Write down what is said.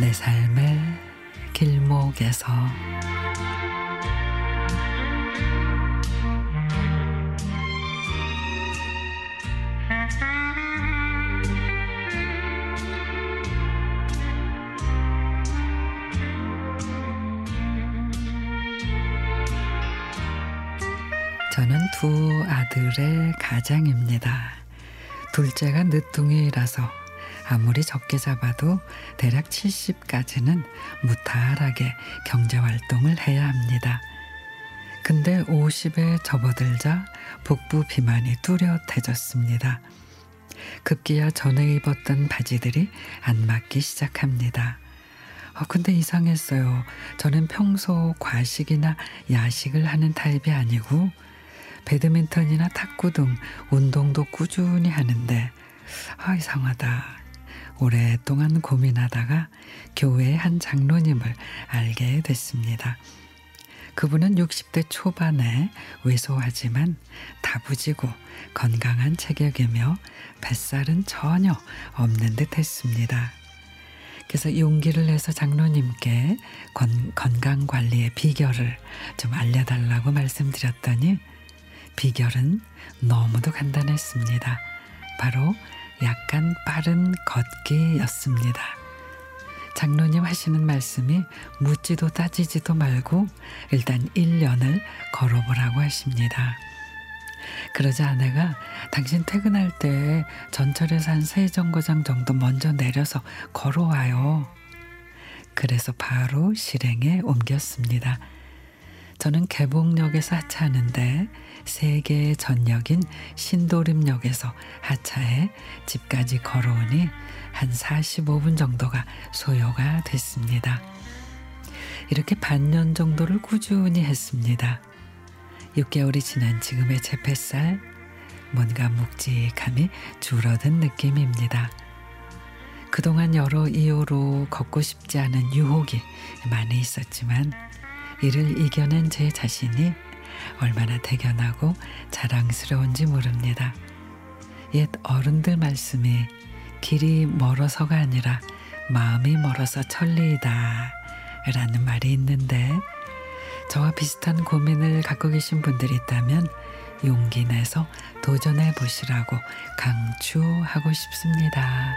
내 삶의 길목에서 저는 두 아들의 가장입니다. 둘째가 늦둥이라서 아무리 적게 잡아도 대략 70까지는 무탈하게 경제활동을 해야 합니다. 근데 50에 접어들자 복부 비만이 뚜렷해졌습니다. 급기야 전에 입었던 바지들이 안 맞기 시작합니다. 어, 근데 이상했어요. 저는 평소 과식이나 야식을 하는 타입이 아니고 배드민턴이나 탁구 등 운동도 꾸준히 하는데 아 이상하다. 오랫동안 고민하다가 교회의 한 장로님을 알게 됐습니다. 그분은 60대 초반에 왜소하지만 다부지고 건강한 체격이며 뱃살은 전혀 없는 듯 했습니다. 그래서 용기를 내서 장로님께 건, 건강 관리의 비결을 좀 알려달라고 말씀드렸더니 비결은 너무도 간단했습니다. 바로 약간 빠른 걷기였습니다. 장로님 하시는 말씀이 묻지도 따지지도 말고 일단 1년을 걸어보라고 하십니다. 그러자 아내가 당신 퇴근할 때 전철에서 한 세 정거장 정도 먼저 내려서 걸어와요. 그래서 바로 실행에 옮겼습니다. 저는 개봉역에서 하차하는데 세 개의 전역인 신도림역에서 하차해 집까지 걸어오니 한 45분 정도가 소요가 됐습니다. 이렇게 반년 정도를 꾸준히 했습니다. 6개월이 지난 지금의 제 뱃살 뭔가 묵직함이 줄어든 느낌입니다. 그동안 여러 이유로 걷고 싶지 않은 유혹이 많이 있었지만 이를 이겨낸 제 자신이 얼마나 대견하고 자랑스러운지 모릅니다. 옛 어른들 말씀이 길이 멀어서가 아니라 마음이 멀어서 천리이다 라는 말이 있는데 저와 비슷한 고민을 갖고 계신 분들이 있다면 용기 내서 도전해 보시라고 강추하고 싶습니다.